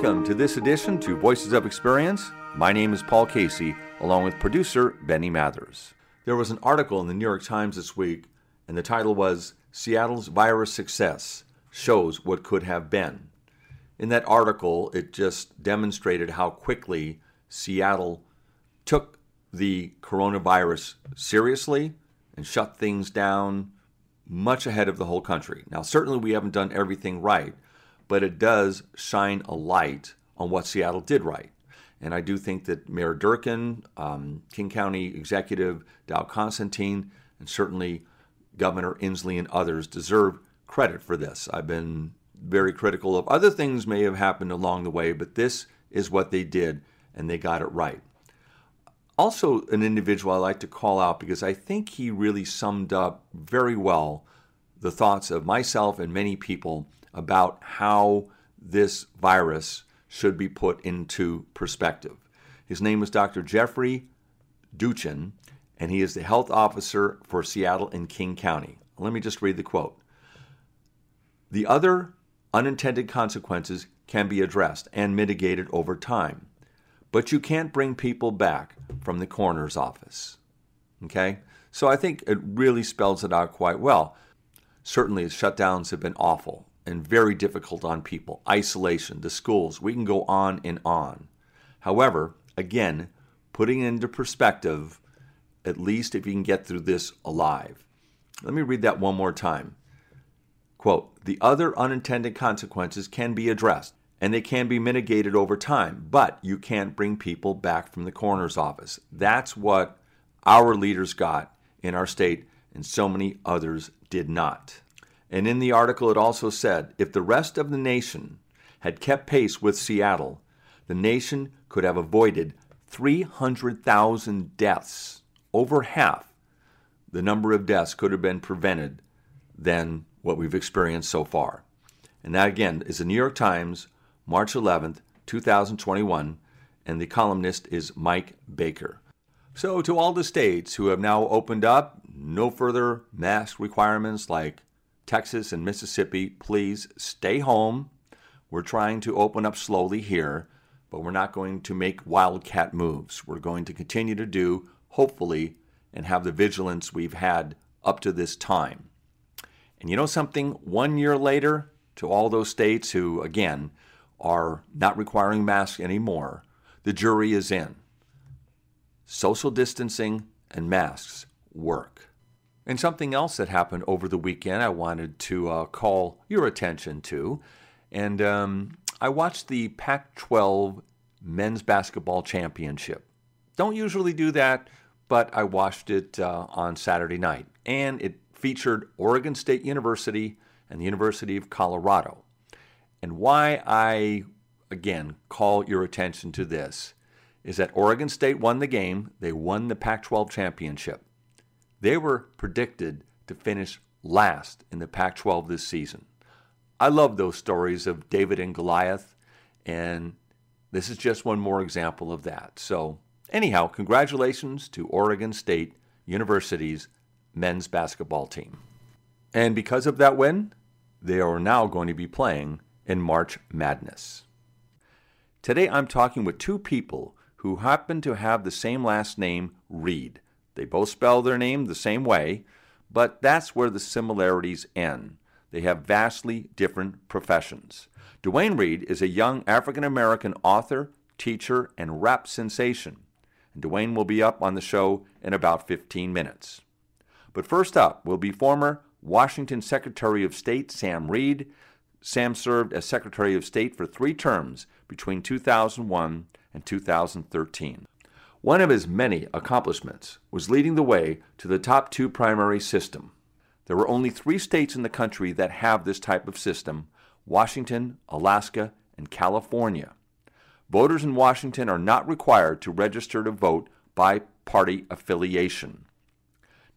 Welcome to this edition to Voices of Experience. My name is Paul Casey, along with producer Benny Mathers. There was an article in the New York Times this week, and the title was Seattle's Virus Success Shows What Could Have Been. In that article, it just demonstrated how quickly Seattle took the coronavirus seriously and shut things down much ahead of the whole country. Now, certainly we haven't done everything right, but it does shine a light on what Seattle did right. And I do think that Mayor Durkan, um, King County Executive Dow Constantine, and certainly Governor Inslee and others deserve credit for this. I've been very critical of other things may have happened along the way, but this is what they did, and they got it right. Also, an individual I like to call out because I think he really summed up very well the thoughts of myself and many people about how this virus should be put into perspective. His name is Dr. Jeffrey Duchin, and he is the health officer for Seattle and King County. Let me just read the quote. The other unintended consequences can be addressed and mitigated over time but you can't bring people back from the coroner's office. Okay? So I think it really spells it out quite well. Certainly, the shutdowns have been awful and very difficult on people. Isolation, the schools, we can go on and on. However, again, putting into perspective, at least if you can get through this alive. Let me read that one more time. Quote The other unintended consequences can be addressed and they can be mitigated over time, but you can't bring people back from the coroner's office. That's what our leaders got in our state, and so many others did not. And in the article, it also said if the rest of the nation had kept pace with Seattle, the nation could have avoided 300,000 deaths. Over half the number of deaths could have been prevented than what we've experienced so far. And that, again, is the New York Times March 11th, 2021, and the columnist is Mike Baker. So, to all the states who have now opened up, no further mask requirements like Texas and Mississippi, please stay home. We're trying to open up slowly here, but we're not going to make wildcat moves. We're going to continue to do, hopefully, and have the vigilance we've had up to this time. And you know something? One year later, to all those states who, again, are not requiring masks anymore, the jury is in. Social distancing and masks work. And something else that happened over the weekend I wanted to uh, call your attention to. And um, I watched the Pac 12 Men's Basketball Championship. Don't usually do that, but I watched it uh, on Saturday night. And it featured Oregon State University and the University of Colorado. And why I, again, call your attention to this is that Oregon State won the game. They won the Pac 12 championship. They were predicted to finish last in the Pac 12 this season. I love those stories of David and Goliath, and this is just one more example of that. So, anyhow, congratulations to Oregon State University's men's basketball team. And because of that win, they are now going to be playing in March Madness. Today I'm talking with two people who happen to have the same last name, Reed. They both spell their name the same way, but that's where the similarities end. They have vastly different professions. Dwayne Reed is a young African American author, teacher, and rap sensation. And Dwayne will be up on the show in about 15 minutes. But first up will be former Washington Secretary of State Sam Reed Sam served as Secretary of State for three terms between 2001 and 2013. One of his many accomplishments was leading the way to the top two primary system. There are only three states in the country that have this type of system Washington, Alaska, and California. Voters in Washington are not required to register to vote by party affiliation.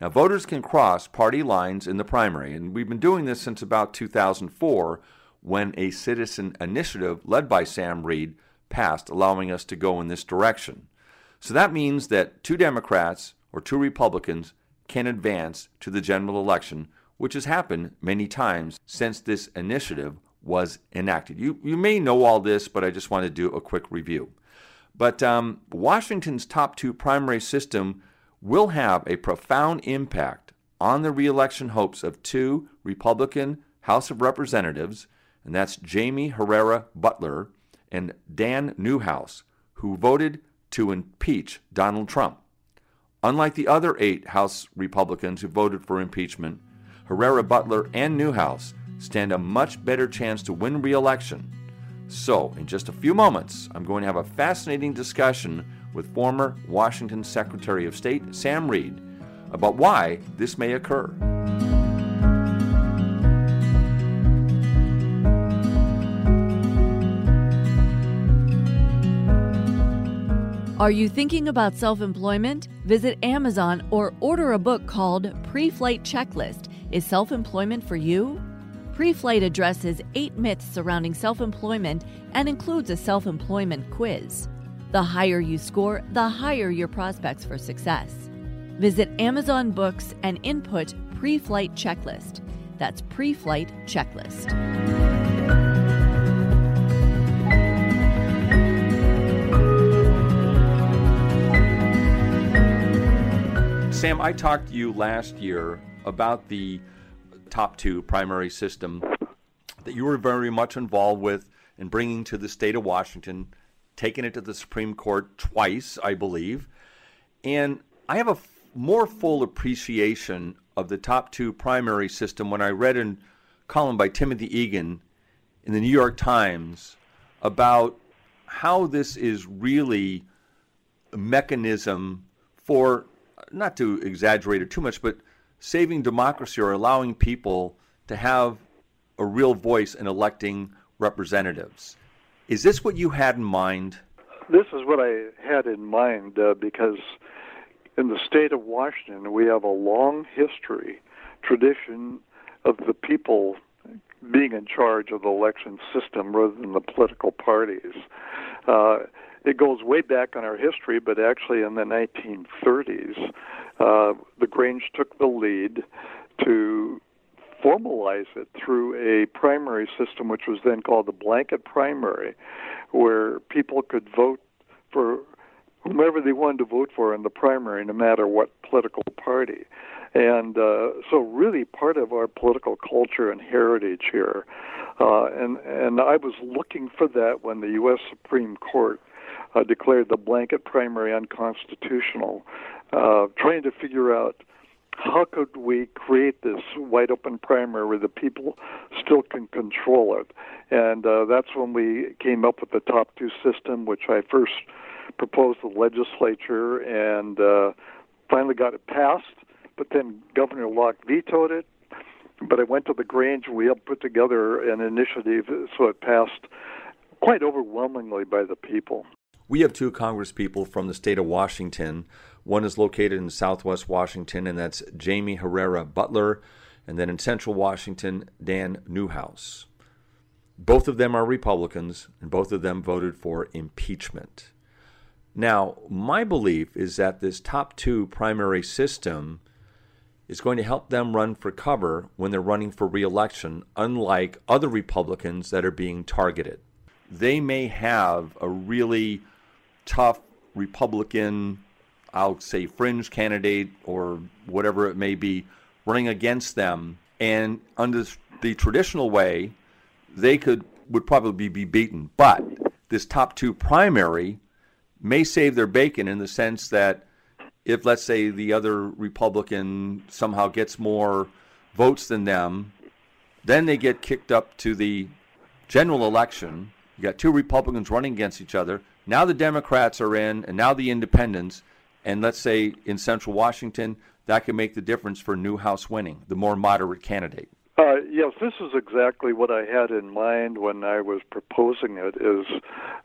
Now, voters can cross party lines in the primary, and we've been doing this since about 2004 when a citizen initiative led by Sam Reed passed, allowing us to go in this direction. So that means that two Democrats or two Republicans can advance to the general election, which has happened many times since this initiative was enacted. You, you may know all this, but I just want to do a quick review. But um, Washington's top two primary system will have a profound impact on the reelection hopes of two Republican House of Representatives, and that's Jaime Herrera Beutler and Dan Newhouse, who voted to impeach Donald Trump. Unlike the other eight House Republicans who voted for impeachment, Herrera Beutler and Newhouse stand a much better chance to win re election. So, in just a few moments, I'm going to have a fascinating discussion with former Washington Secretary of State Sam Reed about why this may occur. Are you thinking about self employment? Visit Amazon or order a book called Pre Flight Checklist. Is self employment for you? Pre Flight addresses eight myths surrounding self employment and includes a self employment quiz. The higher you score, the higher your prospects for success. Visit Amazon Books and input Pre Flight Checklist. That's Pre Flight Checklist. Sam, I talked to you last year about the top two primary system that you were very much involved with in bringing to the state of Washington, taking it to the Supreme Court twice, I believe. And I have a f- more full appreciation of the top two primary system when I read a column by Timothy Egan in the New York Times about how this is really a mechanism for not to exaggerate it too much, but saving democracy or allowing people to have a real voice in electing representatives. Is this what you had in mind? This is what I had in mind uh, because in the state of Washington, we have a long history, tradition of the people being in charge of the election system rather than the political parties. Uh, it goes way back in our history, but actually in the 1930s, uh, the Grange took the lead to formalize it through a primary system, which was then called the blanket primary, where people could vote for whomever they wanted to vote for in the primary, no matter what political party. And uh, so, really, part of our political culture and heritage here. Uh, and and I was looking for that when the U.S. Supreme Court uh, declared the blanket primary unconstitutional, uh, trying to figure out how could we create this wide open primary where the people still can control it. And uh, that's when we came up with the top two system, which I first proposed to the legislature and uh, finally got it passed. But then Governor Locke vetoed it. But I went to the Grange and we helped put together an initiative so it passed quite overwhelmingly by the people. We have two congresspeople from the state of Washington. One is located in southwest Washington, and that's Jaime Herrera Beutler. and then in central Washington, Dan Newhouse. Both of them are Republicans, and both of them voted for impeachment. Now, my belief is that this top two primary system is going to help them run for cover when they're running for reelection, unlike other Republicans that are being targeted. They may have a really tough Republican, I'll say fringe candidate or whatever it may be, running against them. And under the traditional way, they could would probably be beaten. But this top two primary may save their bacon in the sense that if let's say the other Republican somehow gets more votes than them, then they get kicked up to the general election. You got two Republicans running against each other. Now the Democrats are in, and now the independents, and let's say in central Washington, that can make the difference for Newhouse winning, the more moderate candidate. Uh, yes, this is exactly what I had in mind when I was proposing it. Is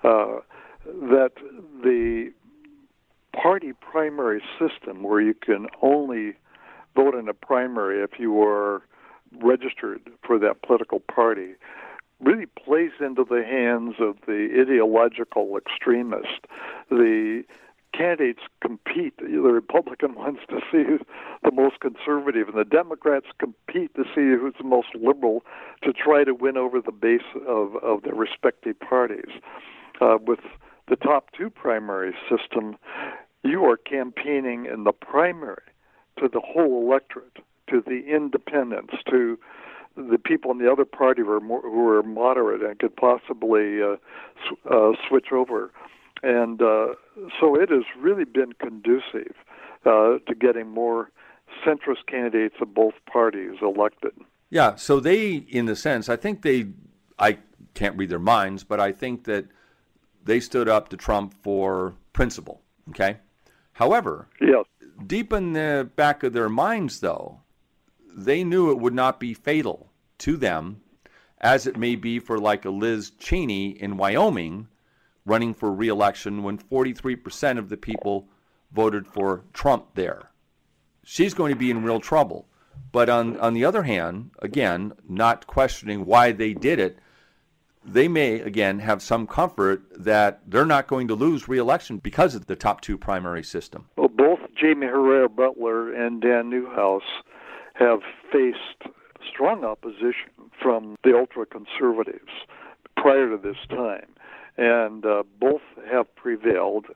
uh, that the party primary system, where you can only vote in a primary if you are registered for that political party, really plays into the hands of the ideological extremist. The candidates compete. The Republican wants to see who's the most conservative, and the Democrats compete to see who's the most liberal to try to win over the base of, of their respective parties. Uh, with the top two primary system, you are campaigning in the primary to the whole electorate, to the independents, to the people in the other party who are more, who are moderate and could possibly uh, sw- uh, switch over, and uh, so it has really been conducive uh, to getting more centrist candidates of both parties elected. Yeah, so they, in a sense, I think they, I can't read their minds, but I think that they stood up to Trump for principle. Okay, however, yes. deep in the back of their minds, though, they knew it would not be fatal to them, as it may be for like a Liz Cheney in Wyoming running for reelection when 43% of the people voted for Trump there. She's going to be in real trouble. But on, on the other hand, again, not questioning why they did it, they may, again, have some comfort that they're not going to lose reelection because of the top two primary system. Well, both Jaime Herrera Beutler and Dan Newhouse have faced strong opposition from the ultra conservatives prior to this time, and uh, both have prevailed.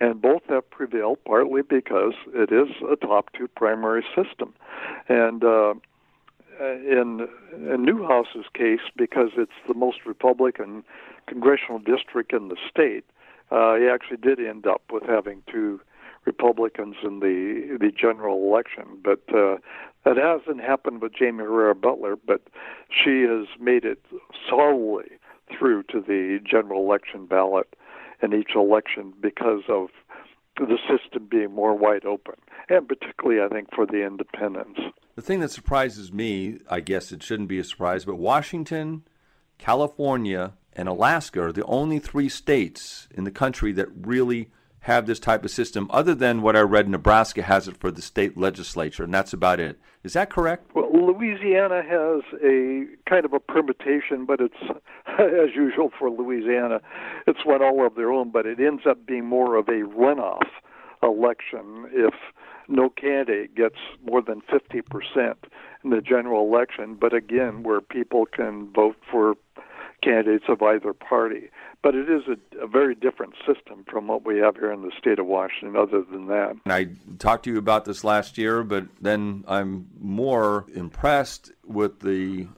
And both have prevailed partly because it is a top two primary system. And uh, in, in Newhouse's case, because it's the most Republican congressional district in the state, uh, he actually did end up with having two Republicans in the the general election. But uh, that hasn't happened with Jaime Herrera Beutler, but she has made it solidly through to the general election ballot in each election because of the system being more wide open, and particularly, I think, for the independents. The thing that surprises me, I guess it shouldn't be a surprise, but Washington, California, and Alaska are the only three states in the country that really have this type of system, other than what I read Nebraska has it for the state legislature, and that's about it. Is that correct? Well, Louisiana has a kind of a permutation, but it's, as usual for Louisiana, it's one all of their own, but it ends up being more of a runoff election if no candidate gets more than 50% in the general election, but again, where people can vote for candidates of either party. But it is a, a, very different system from what we have here in the state of Washington, other than that. I talked to you about this last year, but then I'm more impressed with the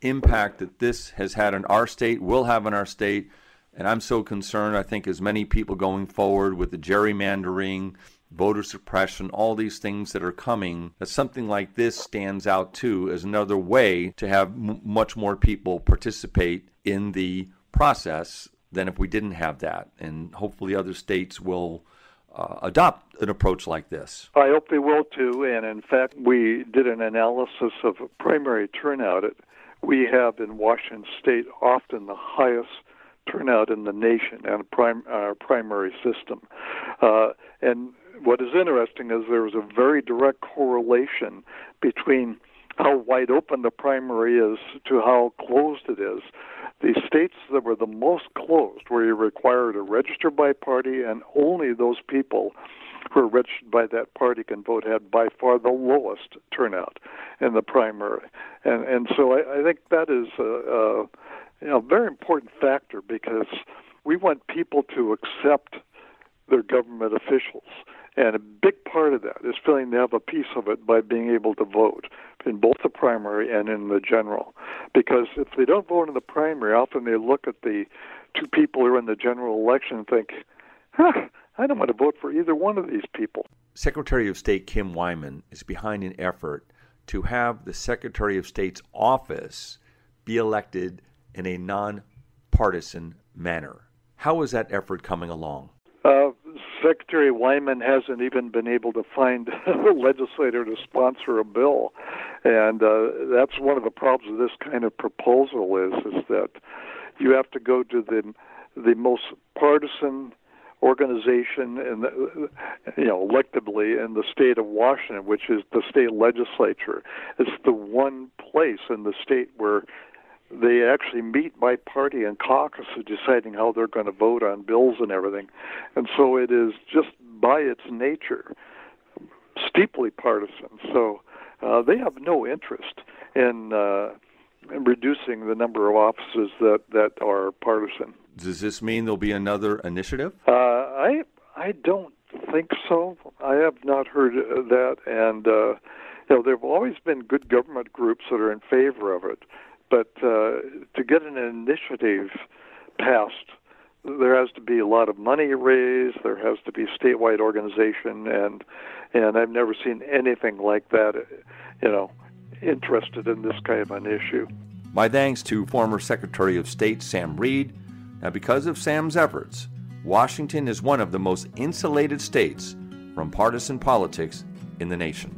impact that this has had in our state, will have in our state. And I'm so concerned, I think, as many people going forward with the gerrymandering, voter suppression, all these things that are coming, that something like this stands out too as another way to have m- much more people participate in the process than if we didn't have that. And hopefully, other states will uh, adopt an approach like this. I hope they will too. And in fact, we did an analysis of primary turnout. We have in Washington State often the highest turnout in the nation and prim- our primary system. Uh, and what is interesting is there is a very direct correlation between how wide open the primary is to how closed it is. The states that were the most closed, where you require to register by party and only those people who are registered by that party can vote, had by far the lowest turnout in the primary. And and so I, I think that is a, a you know, very important factor because we want people to accept their government officials. And a big part of that is feeling they have a piece of it by being able to vote in both the primary and in the general. Because if they don't vote in the primary, often they look at the two people who are in the general election and think, huh, I don't want to vote for either one of these people. Secretary of State Kim Wyman is behind an effort to have the Secretary of State's office be elected in a nonpartisan manner. How is that effort coming along? Uh, Secretary Wyman hasn't even been able to find a legislator to sponsor a bill, and uh, that's one of the problems with this kind of proposal is is that you have to go to the the most partisan organization the, you know electively in the state of Washington, which is the state legislature. It's the one place in the state where they actually meet by party and caucus deciding how they're going to vote on bills and everything. And so it is just by its nature, steeply partisan. So uh, they have no interest in, uh, in reducing the number of offices that, that are partisan. Does this mean there'll be another initiative? Uh, I I don't think so. I have not heard that, and uh, you know there have always been good government groups that are in favor of it, but uh, to get an initiative passed, there has to be a lot of money raised. There has to be statewide organization, and and I've never seen anything like that. You know, interested in this kind of an issue. My thanks to former Secretary of State Sam Reed. Now, because of Sam's efforts, Washington is one of the most insulated states from partisan politics in the nation.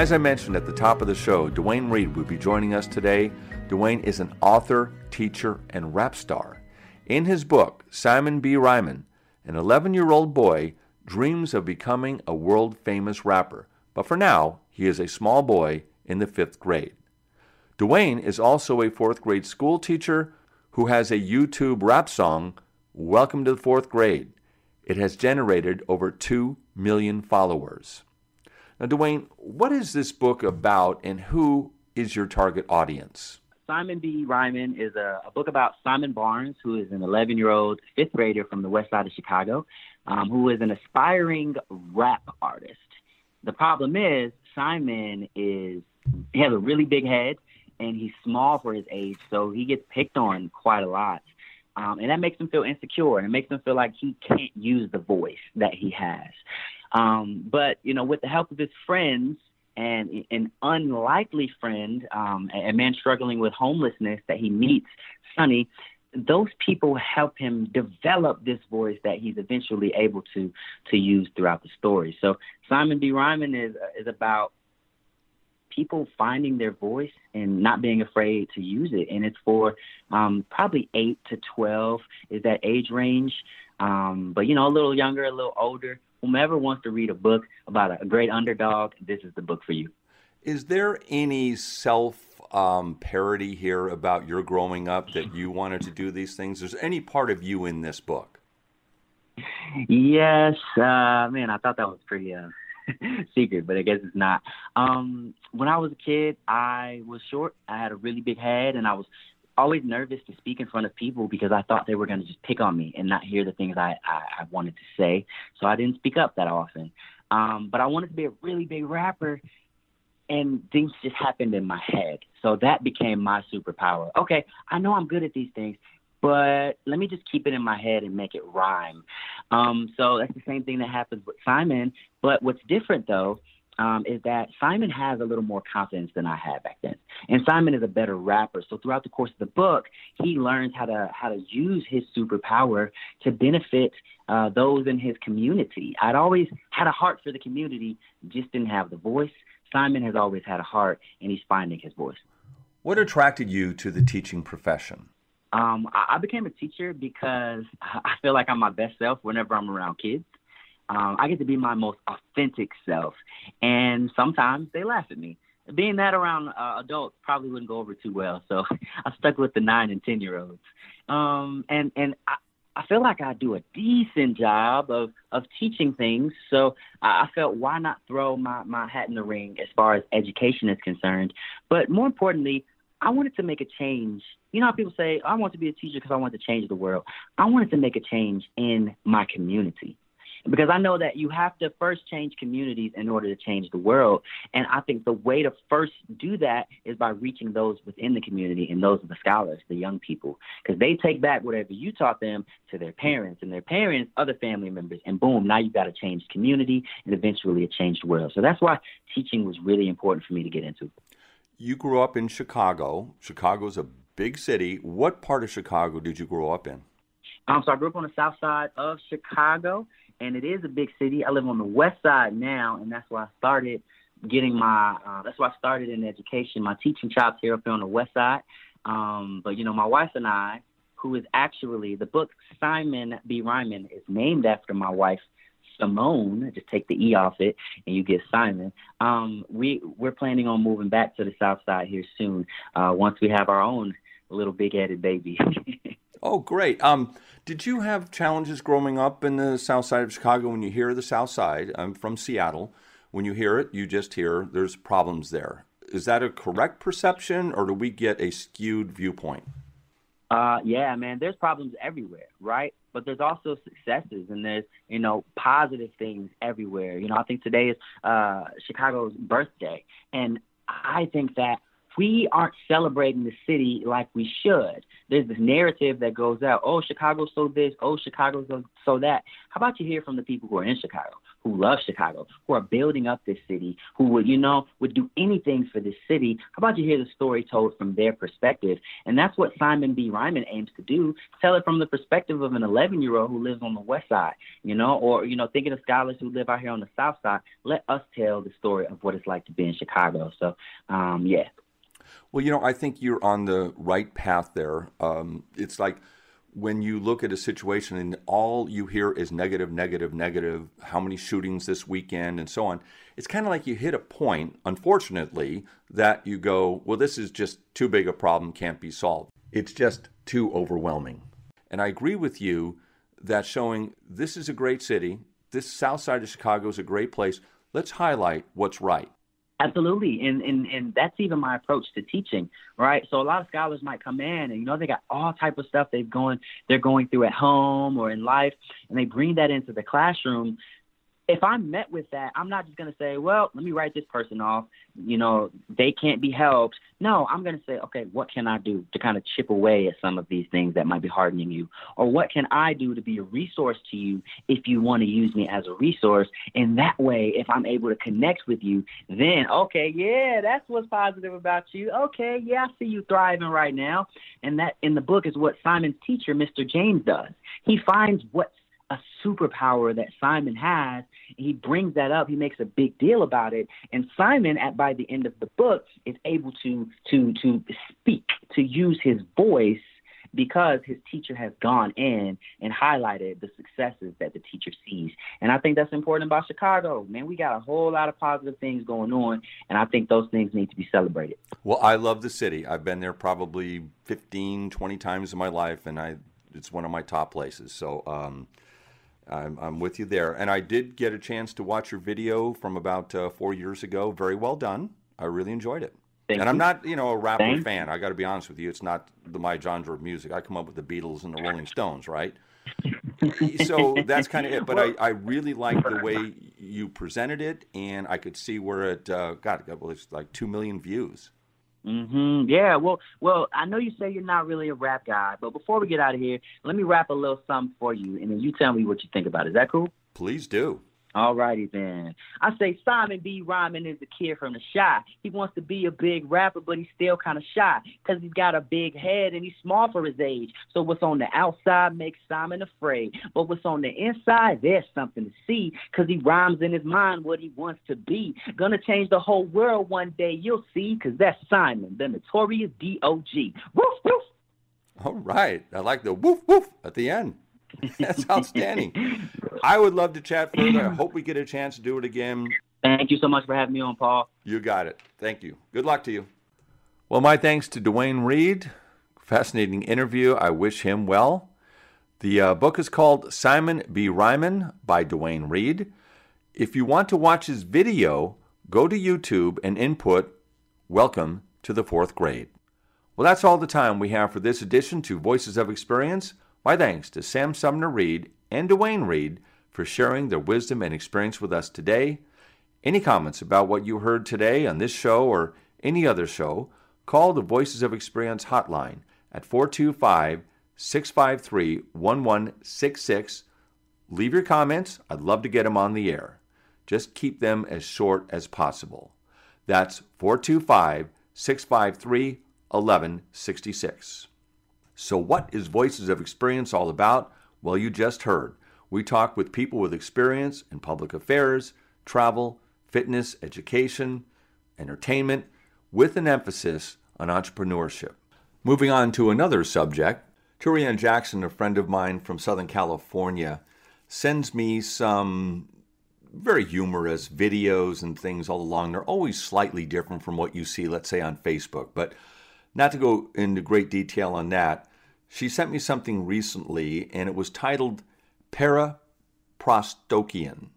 As I mentioned at the top of the show, Dwayne Reed will be joining us today. Dwayne is an author, teacher, and rap star. In his book, Simon B. Rhymin', an 11 year old boy dreams of becoming a world famous rapper, but for now, he is a small boy in the fifth grade. Dwayne is also a fourth grade school teacher who has a YouTube rap song, Welcome to the Fourth Grade. It has generated over 2 million followers. Now, Dwayne, what is this book about and who is your target audience? Simon B. Rhymin' is a, a book about Simon Barnes, who is an 11 year old fifth grader from the west side of Chicago um, who is an aspiring rap artist. The problem is Simon is he has a really big head and he's small for his age, so he gets picked on quite a lot. Um, and that makes him feel insecure and it makes him feel like he can't use the voice that he has. Um, but you know, with the help of his friends and an unlikely friend, um, a man struggling with homelessness that he meets, Sonny, those people help him develop this voice that he's eventually able to to use throughout the story. So Simon B. Rhymin' is is about people finding their voice and not being afraid to use it. And it's for um, probably eight to twelve is that age range. Um, but you know, a little younger, a little older. Whomever wants to read a book about a, great underdog, this is the book for you. Is there any self um, parody here about your growing up that you wanted to do these things? Is there any part of you in this book? Yes, uh, man, I thought that was pretty uh, secret, but I guess it's not. Um, when I was a kid, I was short. I had a really big head, and I was always nervous to speak in front of people because I thought they were going to just pick on me and not hear the things I, I, I wanted to say. So I didn't speak up that often. Um, but I wanted to be a really big rapper, and things just happened in my head. So that became my superpower. Okay, I know I'm good at these things, but let me just keep it in my head and make it rhyme. Um, so that's the same thing that happens with Simon. But what's different though um, is that Simon has a little more confidence than I had back then, and Simon is a better rapper. So throughout the course of the book, he learns how to how to use his superpower to benefit uh, those in his community. I'd always had a heart for the community, just didn't have the voice. Simon has always had a heart, and he's finding his voice. What attracted you to the teaching profession? Um, I, became a teacher because I feel like I'm my best self whenever I'm around kids. Um, I get to be my most authentic self, and sometimes they laugh at me. Being that around uh, adults probably wouldn't go over too well, so I stuck with the nine and ten year olds. Um, and and I, I feel like I do a decent job of of teaching things. So I I felt why not throw my my hat in the ring as far as education is concerned. But more importantly, I wanted to make a change. You know how people say I want to be a teacher because I want to change the world. I wanted to make a change in my community because I know that you have to first change communities in order to change the world. And I think the way to first do that is by reaching those within the community, and those are the scholars, the young people, because they take back whatever you taught them to their parents, and their parents, other family members, and boom, now you've got a changed community and eventually a changed world. So that's why teaching was really important for me to get into. you grew up in Chicago. Chicago's a big city. What part of Chicago did you grow up in? Um, so I grew up on the south side of Chicago, and it is a big city. I live on the west side now, and that's where I started getting my. Uh, that's why I started in education, my teaching chops here up here on the west side. Um, but you know, my wife and I, who is actually the book Simon B. Rhymin' is named after my wife Simone. Just take the e off it, and you get Simon. Um, we we're planning on moving back to the South Side here soon. Uh, once we have our own little big-headed baby. oh, great. Um, did you have challenges growing up in the South Side of Chicago? When you hear the South Side, I'm from Seattle. When you hear it, you just hear there's problems there. Is that a correct perception, or do we get a skewed viewpoint? Uh, yeah, man, there's problems everywhere, right? But there's also successes and there's, you know, positive things everywhere. You know, I think today is uh, Chicago's birthday. And I think that we aren't celebrating the city like we should. There's this narrative that goes out, oh, Chicago's so this, oh, Chicago's so that. How about you hear from the people who are in Chicago? who love Chicago, who are building up this city, who would, you know, would do anything for this city. How about you hear the story told from their perspective? And that's what Simon B. Rhymin' aims to do. Tell it from the perspective of an 11 year old who lives on the west side, you know, or, you know, thinking of scholars who live out here on the south side. Let us tell the story of what it's like to be in Chicago. So, um, yeah. Well, you know, I think you're on the right path there. Um, it's like, when you look at a situation and all you hear is negative, negative, negative, how many shootings this weekend and so on, it's kind of like you hit a point, unfortunately, that you go, well, this is just too big a problem, can't be solved. It's just too overwhelming. And I agree with you that showing this is a great city, this south side of Chicago is a great place. Let's highlight what's right. Absolutely, and, and and that's even my approach to teaching, right? So a lot of scholars might come in, and you know they got all type of stuff they've going they're going through at home or in life, and they bring that into the classroom if I'm met with that, I'm not just going to say, well, let me write this person off. You know, they can't be helped. No, I'm going to say, okay, what can I do to kind of chip away at some of these things that might be hardening you? Or what can I do to be a resource to you if you want to use me as a resource? And that way, if I'm able to connect with you, then, okay, yeah, that's what's positive about you. Okay, yeah, I see you thriving right now. And that in the book is what Simon's teacher, Mr. James, does. He finds what's a superpower that Simon has. He brings that up. He makes a big deal about it. And Simon, at by the end of the book, is able to to to speak, to use his voice because his teacher has gone in and highlighted the successes that the teacher sees. And I think that's important about Chicago. Man, we got a whole lot of positive things going on, and I think those things need to be celebrated. Well, I love the city. I've been there probably 15, 20 times in my life, and I it's one of my top places. So, um, I'm, I'm with you there. And I did get a chance to watch your video from about uh, four years ago. Very well done. I really enjoyed it. Thank and you. I'm not, you know, a rapper Thanks. fan. I got to be honest with you. It's not the, my genre of music. I come up with the Beatles and the Rolling Stones, right? so that's kind of it. But I, I really like the way you presented it, and I could see where it uh, got. Well, it's like two million views. Mhm. Yeah. Well, well, I know you say you're not really a rap guy, but before we get out of here, let me rap a little something for you, and then you tell me what you think about it. Is that cool? Please do. All righty then. I say Simon B. Rhymin' is a kid from the Chi. He wants to be a big rapper, but he's still kind of shy because he's got a big head and he's small for his age. So what's on the outside makes Simon afraid. But what's on the inside, there's something to see because he rhymes in his mind what he wants to be. Gonna change the whole world one day, you'll see, because that's Simon, the notorious D.O.G. Woof, woof. All right. I like the woof, woof at the end. That's outstanding. I would love to chat further. I hope we get a chance to do it again. Thank you so much for having me on, Paul. You got it. Thank you. Good luck to you. Well, my thanks to Dwayne Reed. Fascinating interview. I wish him well. The uh, book is called Simon B. Rhymin' by Dwayne Reed. If you want to watch his video, go to YouTube and input Welcome to the Fourth Grade. Well, that's all the time we have for this edition to Voices of Experience. My thanks to Sam Sumner Reed and Dwayne Reed for sharing their wisdom and experience with us today. Any comments about what you heard today on this show or any other show, call the Voices of Experience hotline at 425 653 1166. Leave your comments. I'd love to get them on the air. Just keep them as short as possible. That's 425 653 1166. So, what is Voices of Experience all about? Well, you just heard. We talk with people with experience in public affairs, travel, fitness, education, entertainment, with an emphasis on entrepreneurship. Moving on to another subject, Turian Jackson, a friend of mine from Southern California, sends me some very humorous videos and things all along. They're always slightly different from what you see, let's say, on Facebook. But not to go into great detail on that, she sent me something recently and it was titled Paraprosdokian.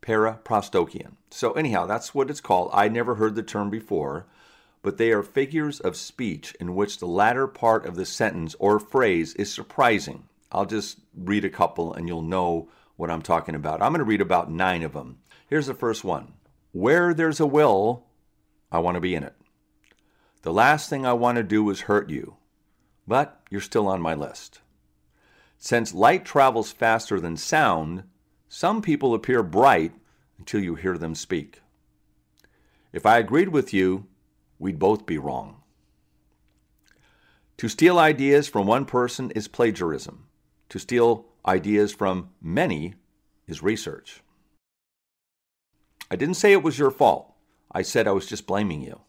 Paraprosdokian. So, anyhow, that's what it's called. I never heard the term before, but they are figures of speech in which the latter part of the sentence or phrase is surprising. I'll just read a couple and you'll know what I'm talking about. I'm going to read about nine of them. Here's the first one Where there's a will, I want to be in it. The last thing I want to do is hurt you, but you're still on my list. Since light travels faster than sound, some people appear bright until you hear them speak. If I agreed with you, we'd both be wrong. To steal ideas from one person is plagiarism. To steal ideas from many is research. I didn't say it was your fault. I said I was just blaming you.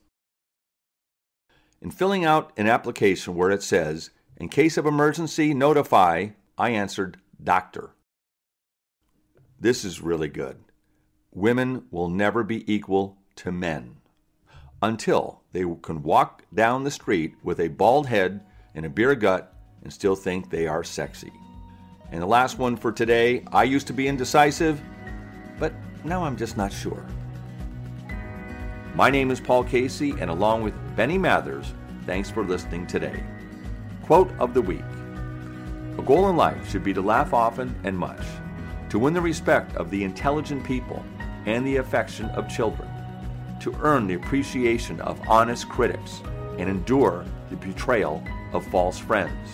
In filling out an application where it says, in case of emergency, notify, I answered, doctor. This is really good. Women will never be equal to men until they can walk down the street with a bald head and a beer gut and still think they are sexy. And the last one for today I used to be indecisive, but now I'm just not sure. My name is Paul Casey, and along with Benny Mathers, thanks for listening today. Quote of the week A goal in life should be to laugh often and much, to win the respect of the intelligent people and the affection of children, to earn the appreciation of honest critics and endure the betrayal of false friends,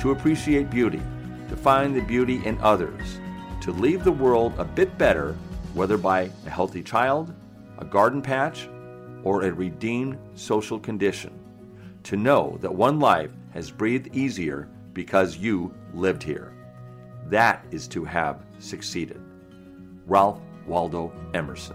to appreciate beauty to find the beauty in others, to leave the world a bit better, whether by a healthy child, a garden patch, or a redeemed social condition. To know that one life has breathed easier because you lived here. That is to have succeeded. Ralph Waldo Emerson.